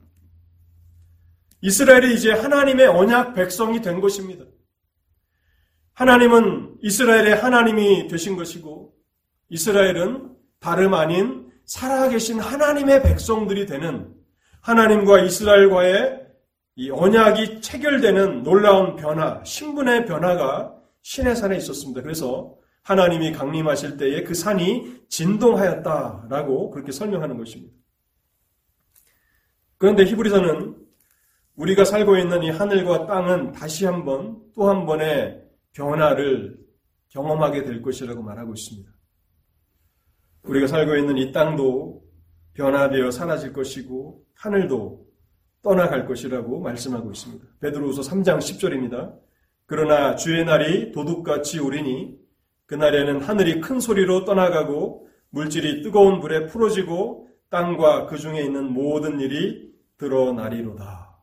이스라엘이 이제 하나님의 언약 백성이 된 것입니다. 하나님은 이스라엘의 하나님이 되신 것이고, 이스라엘은 다름 아닌 살아계신 하나님의 백성들이 되는 하나님과 이스라엘과의 이 언약이 체결되는 놀라운 변화, 신분의 변화가 신의 산에 있었습니다. 그래서 하나님이 강림하실 때에 그 산이 진동하였다라고 그렇게 설명하는 것입니다. 그런데 히브리서는 우리가 살고 있는 이 하늘과 땅은 다시 한번 또 한 번의 변화를 경험하게 될 것이라고 말하고 있습니다. 우리가 살고 있는 이 땅도 변화되어 사라질 것이고 하늘도 떠나갈 것이라고 말씀하고 있습니다. 베드로후서 3장 10절입니다. 그러나 주의 날이 도둑같이 오리니 그날에는 하늘이 큰 소리로 떠나가고 물질이 뜨거운 불에 풀어지고 땅과 그 중에 있는 모든 일이 드러나리로다.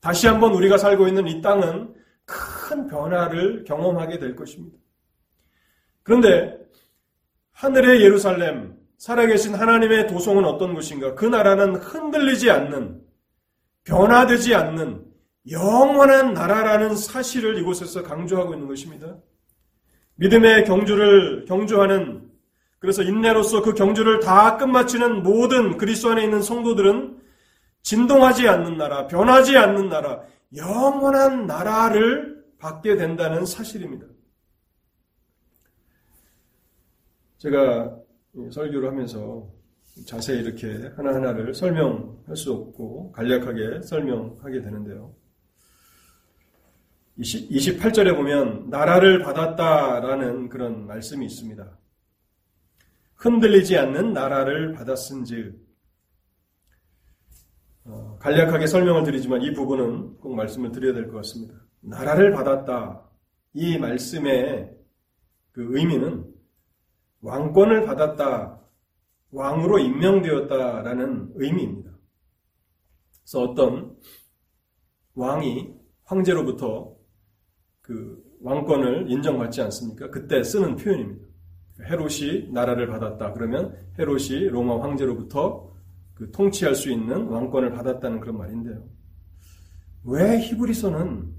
다시 한번 우리가 살고 있는 이 땅은 큰 변화를 경험하게 될 것입니다. 그런데 하늘의 예루살렘, 살아계신 하나님의 도성은 어떤 곳인가? 그 나라는 흔들리지 않는, 변화되지 않는 영원한 나라라는 사실을 이곳에서 강조하고 있는 것입니다. 믿음의 경주를 경주하는 그래서 인내로서 그 경주를 다 끝마치는 모든 그리스도 안에 있는 성도들은 진동하지 않는 나라, 변하지 않는 나라, 영원한 나라를 받게 된다는 사실입니다. 제가 설교를 하면서 자세히 이렇게 하나하나를 설명할 수 없고 간략하게 설명하게 되는데요. 28절에 보면 나라를 받았다라는 그런 말씀이 있습니다. 흔들리지 않는 나라를 받았은즉 어, 간략하게 설명을 드리지만 이 부분은 꼭 말씀을 드려야 될 것 같습니다. 나라를 받았다. 이 말씀의 그 의미는 왕권을 받았다. 왕으로 임명되었다라는 의미입니다. 그래서 어떤 왕이 황제로부터 그 왕권을 인정받지 않습니까? 그때 쓰는 표현입니다. 헤롯이 나라를 받았다. 그러면 헤롯이 로마 황제로부터 그 통치할 수 있는 왕권을 받았다는 그런 말인데요. 왜 히브리서는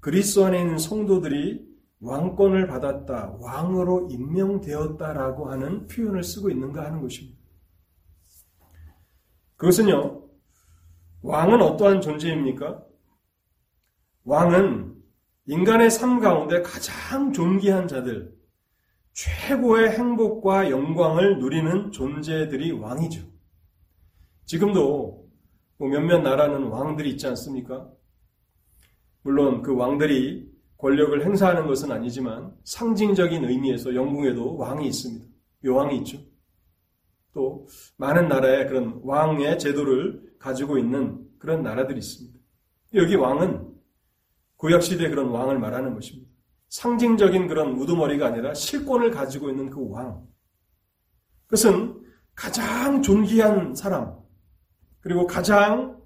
그리스 안에 있는 성도들이 왕권을 받았다, 왕으로 임명되었다라고 하는 표현을 쓰고 있는가 하는 것입니다. 그것은요, 왕은 어떠한 존재입니까? 왕은 인간의 삶 가운데 가장 존귀한 자들, 최고의 행복과 영광을 누리는 존재들이 왕이죠. 지금도 뭐 몇몇 나라는 왕들이 있지 않습니까? 물론 그 왕들이 권력을 행사하는 것은 아니지만 상징적인 의미에서 영국에도 왕이 있습니다. 요왕이 있죠. 또 많은 나라에 그런 왕의 제도를 가지고 있는 그런 나라들이 있습니다. 여기 왕은 구약 시대 그런 왕을 말하는 것입니다. 상징적인 그런 우두머리가 아니라 실권을 가지고 있는 그 왕. 그것은 가장 존귀한 사람, 그리고 가장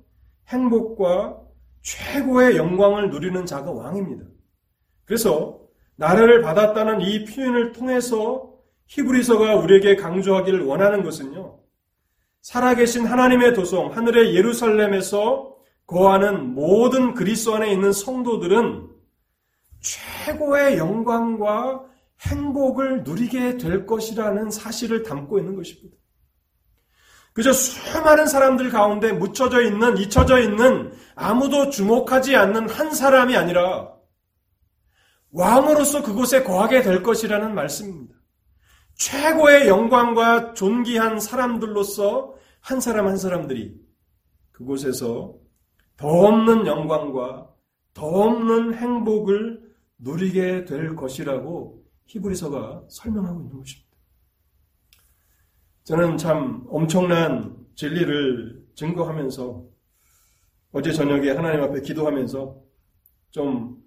행복과 최고의 영광을 누리는 자가 왕입니다. 그래서 나라를 받았다는 이 표현을 통해서 히브리서가 우리에게 강조하기를 원하는 것은요. 살아계신 하나님의 도성, 하늘의 예루살렘에서 거하는 모든 그리스도 안에 있는 성도들은 최고의 영광과 행복을 누리게 될 것이라는 사실을 담고 있는 것입니다. 그저 수많은 사람들 가운데 묻혀져 있는, 잊혀져 있는 아무도 주목하지 않는 한 사람이 아니라 왕으로서 그곳에 거하게 될 것이라는 말씀입니다. 최고의 영광과 존귀한 사람들로서 한 사람 한 사람들이 그곳에서 더 없는 영광과 더 없는 행복을 누리게 될 것이라고 히브리서가 설명하고 있는 것입니다. 저는 참 엄청난 진리를 증거하면서 어제 저녁에 하나님 앞에 기도하면서 좀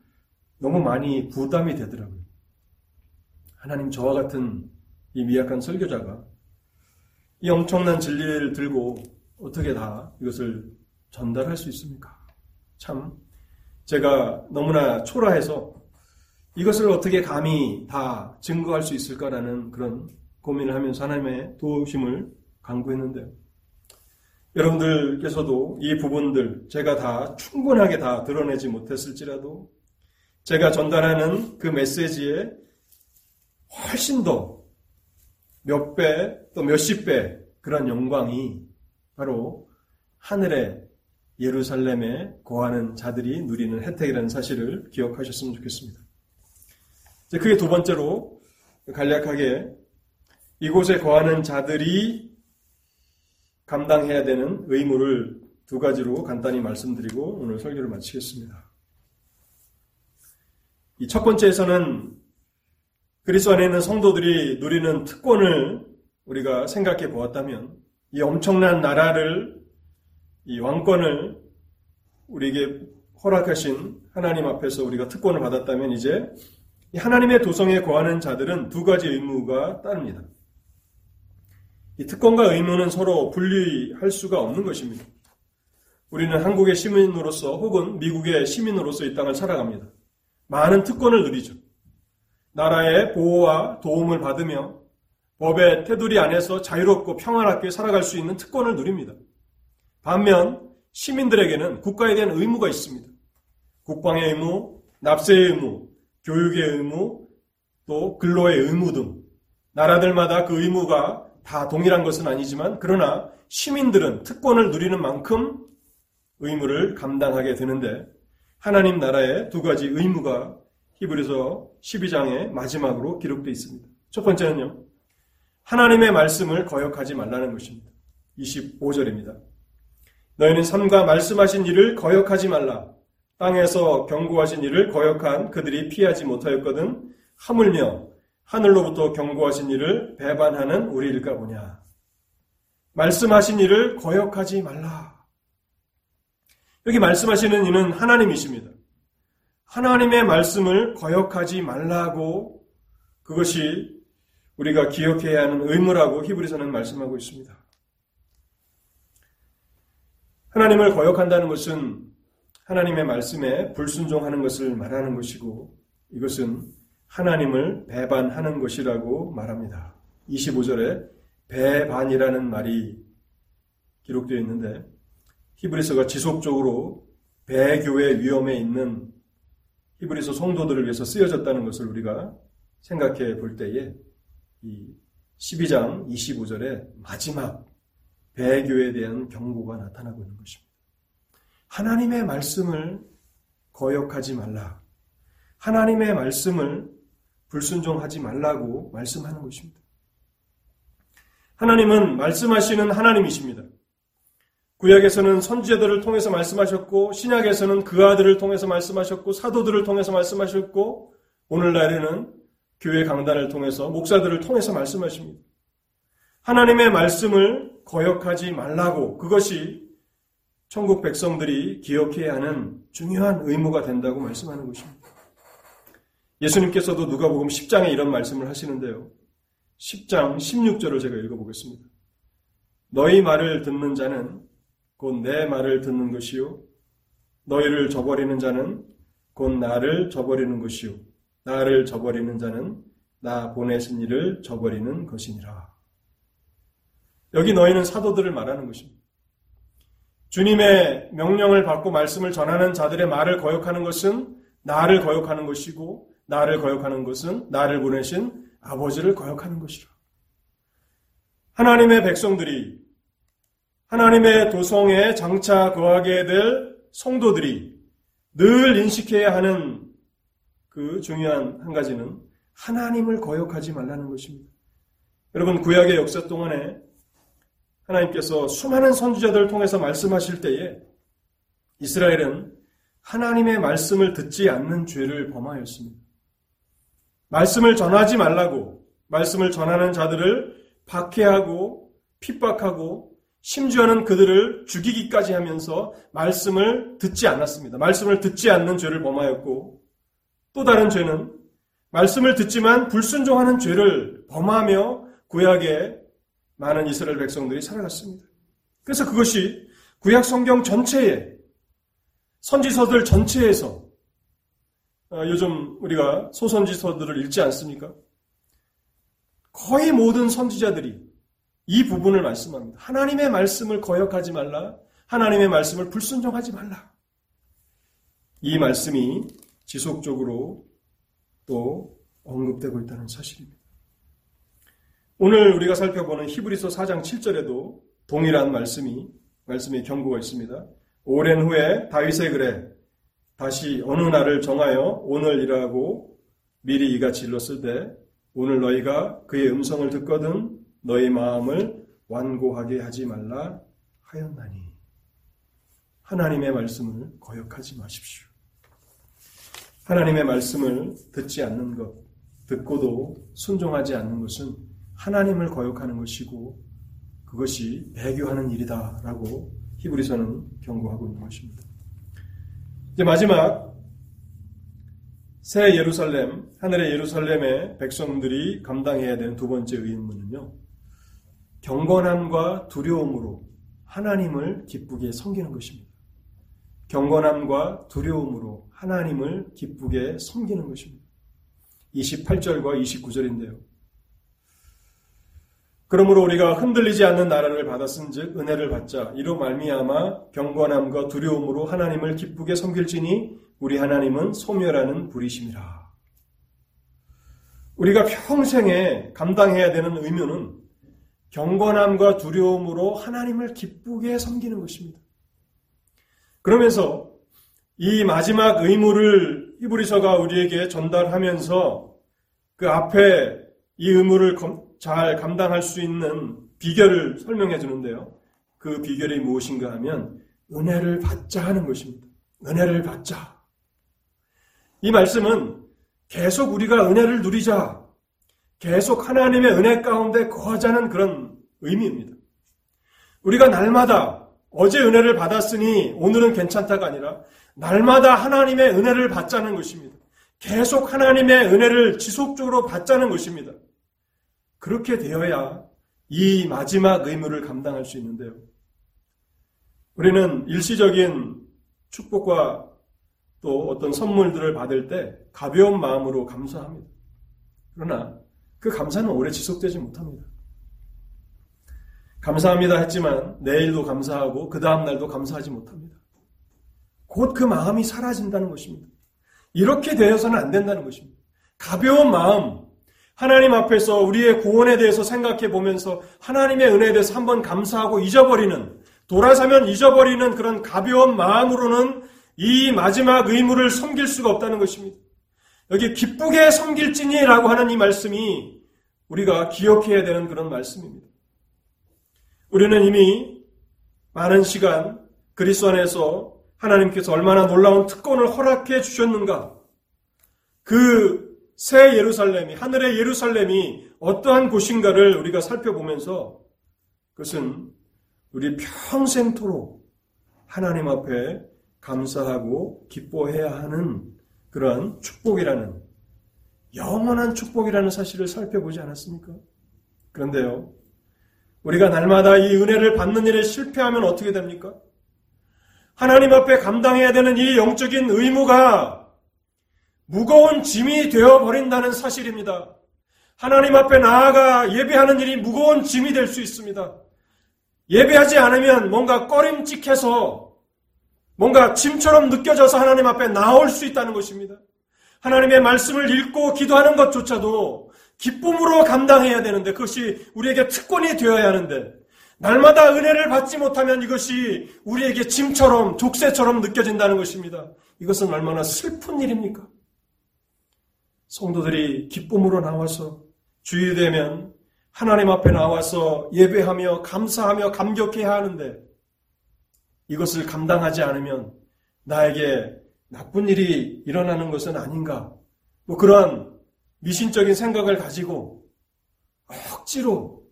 너무 많이 부담이 되더라고요. 하나님 저와 같은 이 미약한 설교자가 이 엄청난 진리를 들고 어떻게 다 이것을 전달할 수 있습니까? 참 제가 너무나 초라해서 이것을 어떻게 감히 다 증거할 수 있을까라는 그런 고민을 하면서 하나님의 도우심을 강구했는데요. 여러분들께서도 이 부분들 제가 다 충분하게 다 드러내지 못했을지라도 제가 전달하는 그 메시지에 훨씬 더 몇 배, 또 몇십 배 그런 영광이 바로 하늘의 예루살렘에 거하는 자들이 누리는 혜택이라는 사실을 기억하셨으면 좋겠습니다. 이제 그게 두 번째로 간략하게 이곳에 거하는 자들이 감당해야 되는 의무를 두 가지로 간단히 말씀드리고 오늘 설교를 마치겠습니다. 이 첫 번째에서는 그리스도 안에 있는 성도들이 누리는 특권을 우리가 생각해 보았다면 이 엄청난 나라를 이 왕권을 우리에게 허락하신 하나님 앞에서 우리가 특권을 받았다면 이제 하나님의 도성에 거하는 자들은 두 가지 의무가 따릅니다. 이 특권과 의무는 서로 분리할 수가 없는 것입니다. 우리는 한국의 시민으로서 혹은 미국의 시민으로서 이 땅을 살아갑니다. 많은 특권을 누리죠. 나라의 보호와 도움을 받으며 법의 테두리 안에서 자유롭고 평안하게 살아갈 수 있는 특권을 누립니다. 반면 시민들에게는 국가에 대한 의무가 있습니다. 국방의 의무, 납세의 의무, 교육의 의무, 또 근로의 의무 등 나라들마다 그 의무가 다 동일한 것은 아니지만 그러나 시민들은 특권을 누리는 만큼 의무를 감당하게 되는데 하나님 나라의 두 가지 의무가 히브리서 12장의 마지막으로 기록되어 있습니다. 첫 번째는요. 하나님의 말씀을 거역하지 말라는 것입니다. 25절입니다. 너희는 삼가 말씀하신 일을 거역하지 말라. 땅에서 경고하신 일을 거역한 그들이 피하지 못하였거든 하물며 하늘로부터 경고하신 일을 배반하는 우리일까 보냐. 말씀하신 일을 거역하지 말라. 여기 말씀하시는 이는 하나님이십니다. 하나님의 말씀을 거역하지 말라고 그것이 우리가 기억해야 하는 의무라고 히브리서는 말씀하고 있습니다. 하나님을 거역한다는 것은 하나님의 말씀에 불순종하는 것을 말하는 것이고 이것은 하나님을 배반하는 것이라고 말합니다. 25절에 배반이라는 말이 기록되어 있는데 히브리서가 지속적으로 배교의 위험에 있는 히브리서 성도들을 위해서 쓰여졌다는 것을 우리가 생각해 볼 때에 이 12장 25절에 마지막 배교에 대한 경고가 나타나고 있는 것입니다. 하나님의 말씀을 거역하지 말라. 하나님의 말씀을 불순종하지 말라고 말씀하는 것입니다. 하나님은 말씀하시는 하나님이십니다. 구약에서는 선지자들을 통해서 말씀하셨고 신약에서는 그 아들을 통해서 말씀하셨고 사도들을 통해서 말씀하셨고 오늘날에는 교회 강단을 통해서 목사들을 통해서 말씀하십니다. 하나님의 말씀을 거역하지 말라고 그것이 천국 백성들이 기억해야 하는 중요한 의무가 된다고 말씀하는 것입니다. 예수님께서도 누가복음 10장에 이런 말씀을 하시는데요. 10장 16절을 제가 읽어보겠습니다. 너희 말을 듣는 자는 곧 내 말을 듣는 것이요. 너희를 저버리는 자는 곧 나를 저버리는 것이요 나를 저버리는 자는 나 보내신 이를 저버리는 것이니라. 여기 너희는 사도들을 말하는 것입니다. 주님의 명령을 받고 말씀을 전하는 자들의 말을 거역하는 것은 나를 거역하는 것이고 나를 거역하는 것은 나를 보내신 아버지를 거역하는 것이라. 하나님의 백성들이 하나님의 도성에 장차 거하게 될 성도들이 늘 인식해야 하는 그 중요한 한 가지는 하나님을 거역하지 말라는 것입니다. 여러분 구약의 역사 동안에 하나님께서 수많은 선지자들을 통해서 말씀하실 때에 이스라엘은 하나님의 말씀을 듣지 않는 죄를 범하였습니다. 말씀을 전하지 말라고 말씀을 전하는 자들을 박해하고 핍박하고 심지어는 그들을 죽이기까지 하면서 말씀을 듣지 않았습니다. 말씀을 듣지 않는 죄를 범하였고 또 다른 죄는 말씀을 듣지만 불순종하는 죄를 범하며 구약의 많은 이스라엘 백성들이 살아갔습니다. 그래서 그것이 구약 성경 전체에 선지서들 전체에서 어, 요즘 우리가 소선지서들을 읽지 않습니까? 거의 모든 선지자들이 이 부분을 말씀합니다. 하나님의 말씀을 거역하지 말라. 하나님의 말씀을 불순종하지 말라. 이 말씀이 지속적으로 또 언급되고 있다는 사실입니다. 오늘 우리가 살펴보는 히브리서 4장 7절에도 동일한 말씀이 말씀의 경고가 있습니다. 오랜 후에 다윗의 글에 다시 어느 날을 정하여 오늘이라고 미리 이같이 일렀을 때 오늘 너희가 그의 음성을 듣거든 너희 마음을 완고하게 하지 말라 하였나니 하나님의 말씀을 거역하지 마십시오. 하나님의 말씀을 듣지 않는 것, 듣고도 순종하지 않는 것은 하나님을 거역하는 것이고 그것이 배교하는 일이다라고 히브리서는 경고하고 있는 것입니다. 이제 마지막 새 예루살렘, 하늘의 예루살렘의 백성들이 감당해야 되는 두 번째 의문은요. 경건함과 두려움으로 하나님을 기쁘게 섬기는 것입니다. 경건함과 두려움으로 하나님을 기쁘게 섬기는 것입니다. 28절과 29절인데요. 그러므로 우리가 흔들리지 않는 나라를 받았은즉 은혜를 받자 이로 말미암아 경건함과 두려움으로 하나님을 기쁘게 섬길지니 우리 하나님은 소멸하는 불이심이라. 우리가 평생에 감당해야 되는 의무는 경건함과 두려움으로 하나님을 기쁘게 섬기는 것입니다. 그러면서 이 마지막 의무를 히브리서가 우리에게 전달하면서 그 앞에 이 의무를 잘 감당할 수 있는 비결을 설명해 주는데요. 그 비결이 무엇인가 하면 은혜를 받자 하는 것입니다. 은혜를 받자. 이 말씀은 계속 우리가 은혜를 누리자. 계속 하나님의 은혜 가운데 거하자는 그런 의미입니다. 우리가 날마다 어제 은혜를 받았으니 오늘은 괜찮다가 아니라 날마다 하나님의 은혜를 받자는 것입니다. 계속 하나님의 은혜를 지속적으로 받자는 것입니다. 그렇게 되어야 이 마지막 의무를 감당할 수 있는데요. 우리는 일시적인 축복과 또 어떤 선물들을 받을 때 가벼운 마음으로 감사합니다. 그러나 그 감사는 오래 지속되지 못합니다. 감사합니다 했지만 내일도 감사하고 그 다음 날도 감사하지 못합니다. 곧 그 마음이 사라진다는 것입니다. 이렇게 되어서는 안 된다는 것입니다. 가벼운 마음, 하나님 앞에서 우리의 구원에 대해서 생각해 보면서 하나님의 은혜에 대해서 한번 감사하고 잊어버리는, 돌아서면 잊어버리는 그런 가벼운 마음으로는 이 마지막 의무를 섬길 수가 없다는 것입니다. 여기 기쁘게 섬길지니라고 하는 이 말씀이 우리가 기억해야 되는 그런 말씀입니다. 우리는 이미 많은 시간 그리스도 안에서 하나님께서 얼마나 놀라운 특권을 허락해 주셨는가. 그 새 예루살렘이, 하늘의 예루살렘이 어떠한 곳인가를 우리가 살펴보면서 그것은 우리 평생토록 하나님 앞에 감사하고 기뻐해야 하는 그러한 축복이라는 영원한 축복이라는 사실을 살펴보지 않았습니까? 그런데요, 우리가 날마다 이 은혜를 받는 일에 실패하면 어떻게 됩니까? 하나님 앞에 감당해야 되는 이 영적인 의무가 무거운 짐이 되어버린다는 사실입니다. 하나님 앞에 나아가 예배하는 일이 무거운 짐이 될 수 있습니다. 예배하지 않으면 뭔가 꺼림칙해서 뭔가 짐처럼 느껴져서 하나님 앞에 나올 수 있다는 것입니다. 하나님의 말씀을 읽고 기도하는 것조차도 기쁨으로 감당해야 되는데 그것이 우리에게 특권이 되어야 하는데 날마다 은혜를 받지 못하면 이것이 우리에게 짐처럼 족쇄처럼 느껴진다는 것입니다. 이것은 얼마나 슬픈 일입니까? 성도들이 기쁨으로 나와서 주의되면 하나님 앞에 나와서 예배하며 감사하며 감격해야 하는데 이것을 감당하지 않으면 나에게 나쁜 일이 일어나는 것은 아닌가? 뭐 그러한 미신적인 생각을 가지고 억지로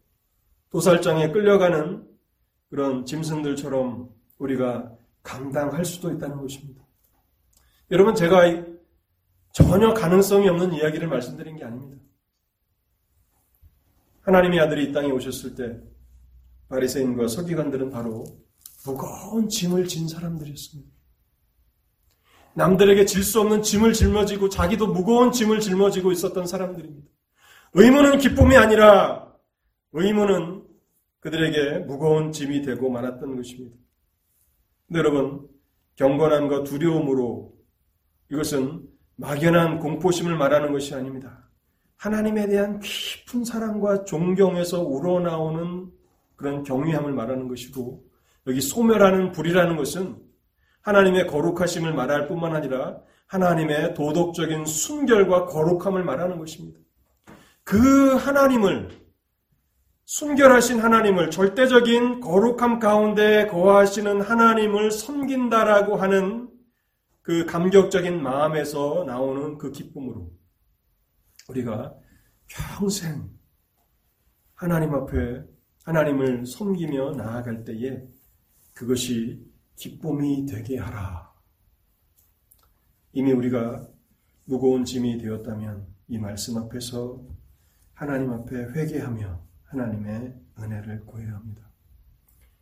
도살장에 끌려가는 그런 짐승들처럼 우리가 감당할 수도 있다는 것입니다. 여러분 제가 전혀 가능성이 없는 이야기를 말씀드린 게 아닙니다. 하나님의 아들이 이 땅에 오셨을 때 바리새인과 서기관들은 바로 무거운 짐을 진 사람들이었습니다. 남들에게 질 수 없는 짐을 짊어지고 자기도 무거운 짐을 짊어지고 있었던 사람들입니다. 의무는 기쁨이 아니라 의무는 그들에게 무거운 짐이 되고 말았던 것입니다. 근데 여러분, 경건함과 두려움으로 이것은 막연한 공포심을 말하는 것이 아닙니다. 하나님에 대한 깊은 사랑과 존경에서 우러나오는 그런 경외함을 말하는 것이고 여기 소멸하는 불이라는 것은 하나님의 거룩하심을 말할 뿐만 아니라 하나님의 도덕적인 순결과 거룩함을 말하는 것입니다. 그 하나님을 순결하신 하나님을 절대적인 거룩함 가운데 거하시는 하나님을 섬긴다라고 하는 그 감격적인 마음에서 나오는 그 기쁨으로 우리가 평생 하나님 앞에 하나님을 섬기며 나아갈 때에 그것이 기쁨이 되게 하라. 이미 우리가 무거운 짐이 되었다면 이 말씀 앞에서 하나님 앞에 회개하며 하나님의 은혜를 구해야 합니다.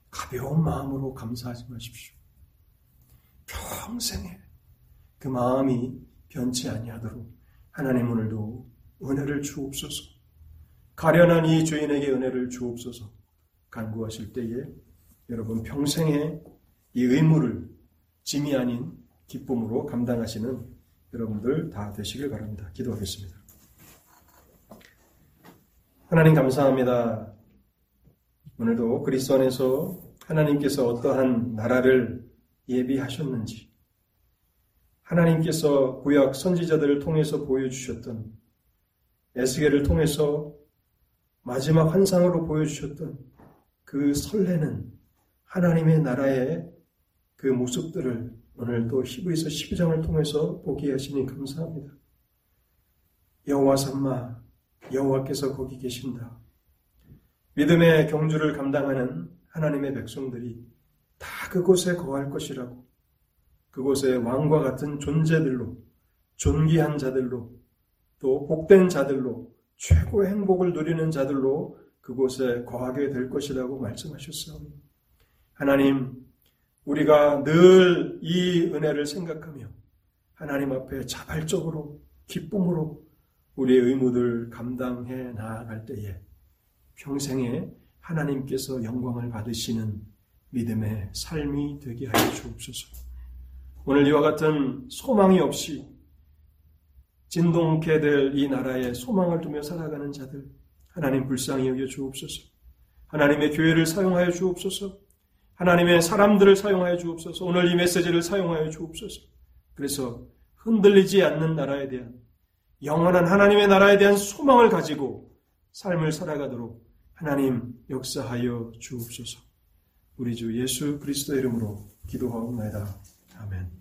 가벼운 마음으로 감사하지 마십시오. 평생에 그 마음이 변치 아니하도록 하나님 오늘도 은혜를 주옵소서. 가련한 이 죄인에게 은혜를 주옵소서. 간구하실 때에 여러분 평생에 이 의무를 짐이 아닌 기쁨으로 감당하시는 여러분들 다 되시길 바랍니다. 기도하겠습니다. 하나님 감사합니다. 오늘도 그리스도 안에서 하나님께서 어떠한 나라를 예비하셨는지 하나님께서 구약 선지자들을 통해서 보여주셨던 에스겔을 통해서 마지막 환상으로 보여주셨던 그 설레는 하나님의 나라의 그 모습들을 오늘도 히브리서 12장을 통해서 보게 하시니 감사합니다. 여호와 삼마 여호와께서 거기 계신다. 믿음의 경주를 감당하는 하나님의 백성들이 다 그곳에 거할 것이라고 그곳에 왕과 같은 존재들로 존귀한 자들로 또 복된 자들로 최고의 행복을 누리는 자들로 그곳에 거하게 될 것이라고 말씀하셨사오니 하나님 우리가 늘 이 은혜를 생각하며 하나님 앞에 자발적으로 기쁨으로 우리의 의무들 감당해 나아갈 때에 평생에 하나님께서 영광을 받으시는 믿음의 삶이 되게 하여 주옵소서. 오늘 이와 같은 소망이 없이 진동케 될 이 나라에 소망을 두며 살아가는 자들 하나님 불쌍히 여겨 주옵소서. 하나님의 교회를 사용하여 주옵소서. 하나님의 사람들을 사용하여 주옵소서. 오늘 이 메시지를 사용하여 주옵소서. 그래서 흔들리지 않는 나라에 대한 영원한 하나님의 나라에 대한 소망을 가지고 삶을 살아가도록 하나님 역사하여 주옵소서. 우리 주 예수 그리스도 이름으로 기도하옵나이다. 아멘.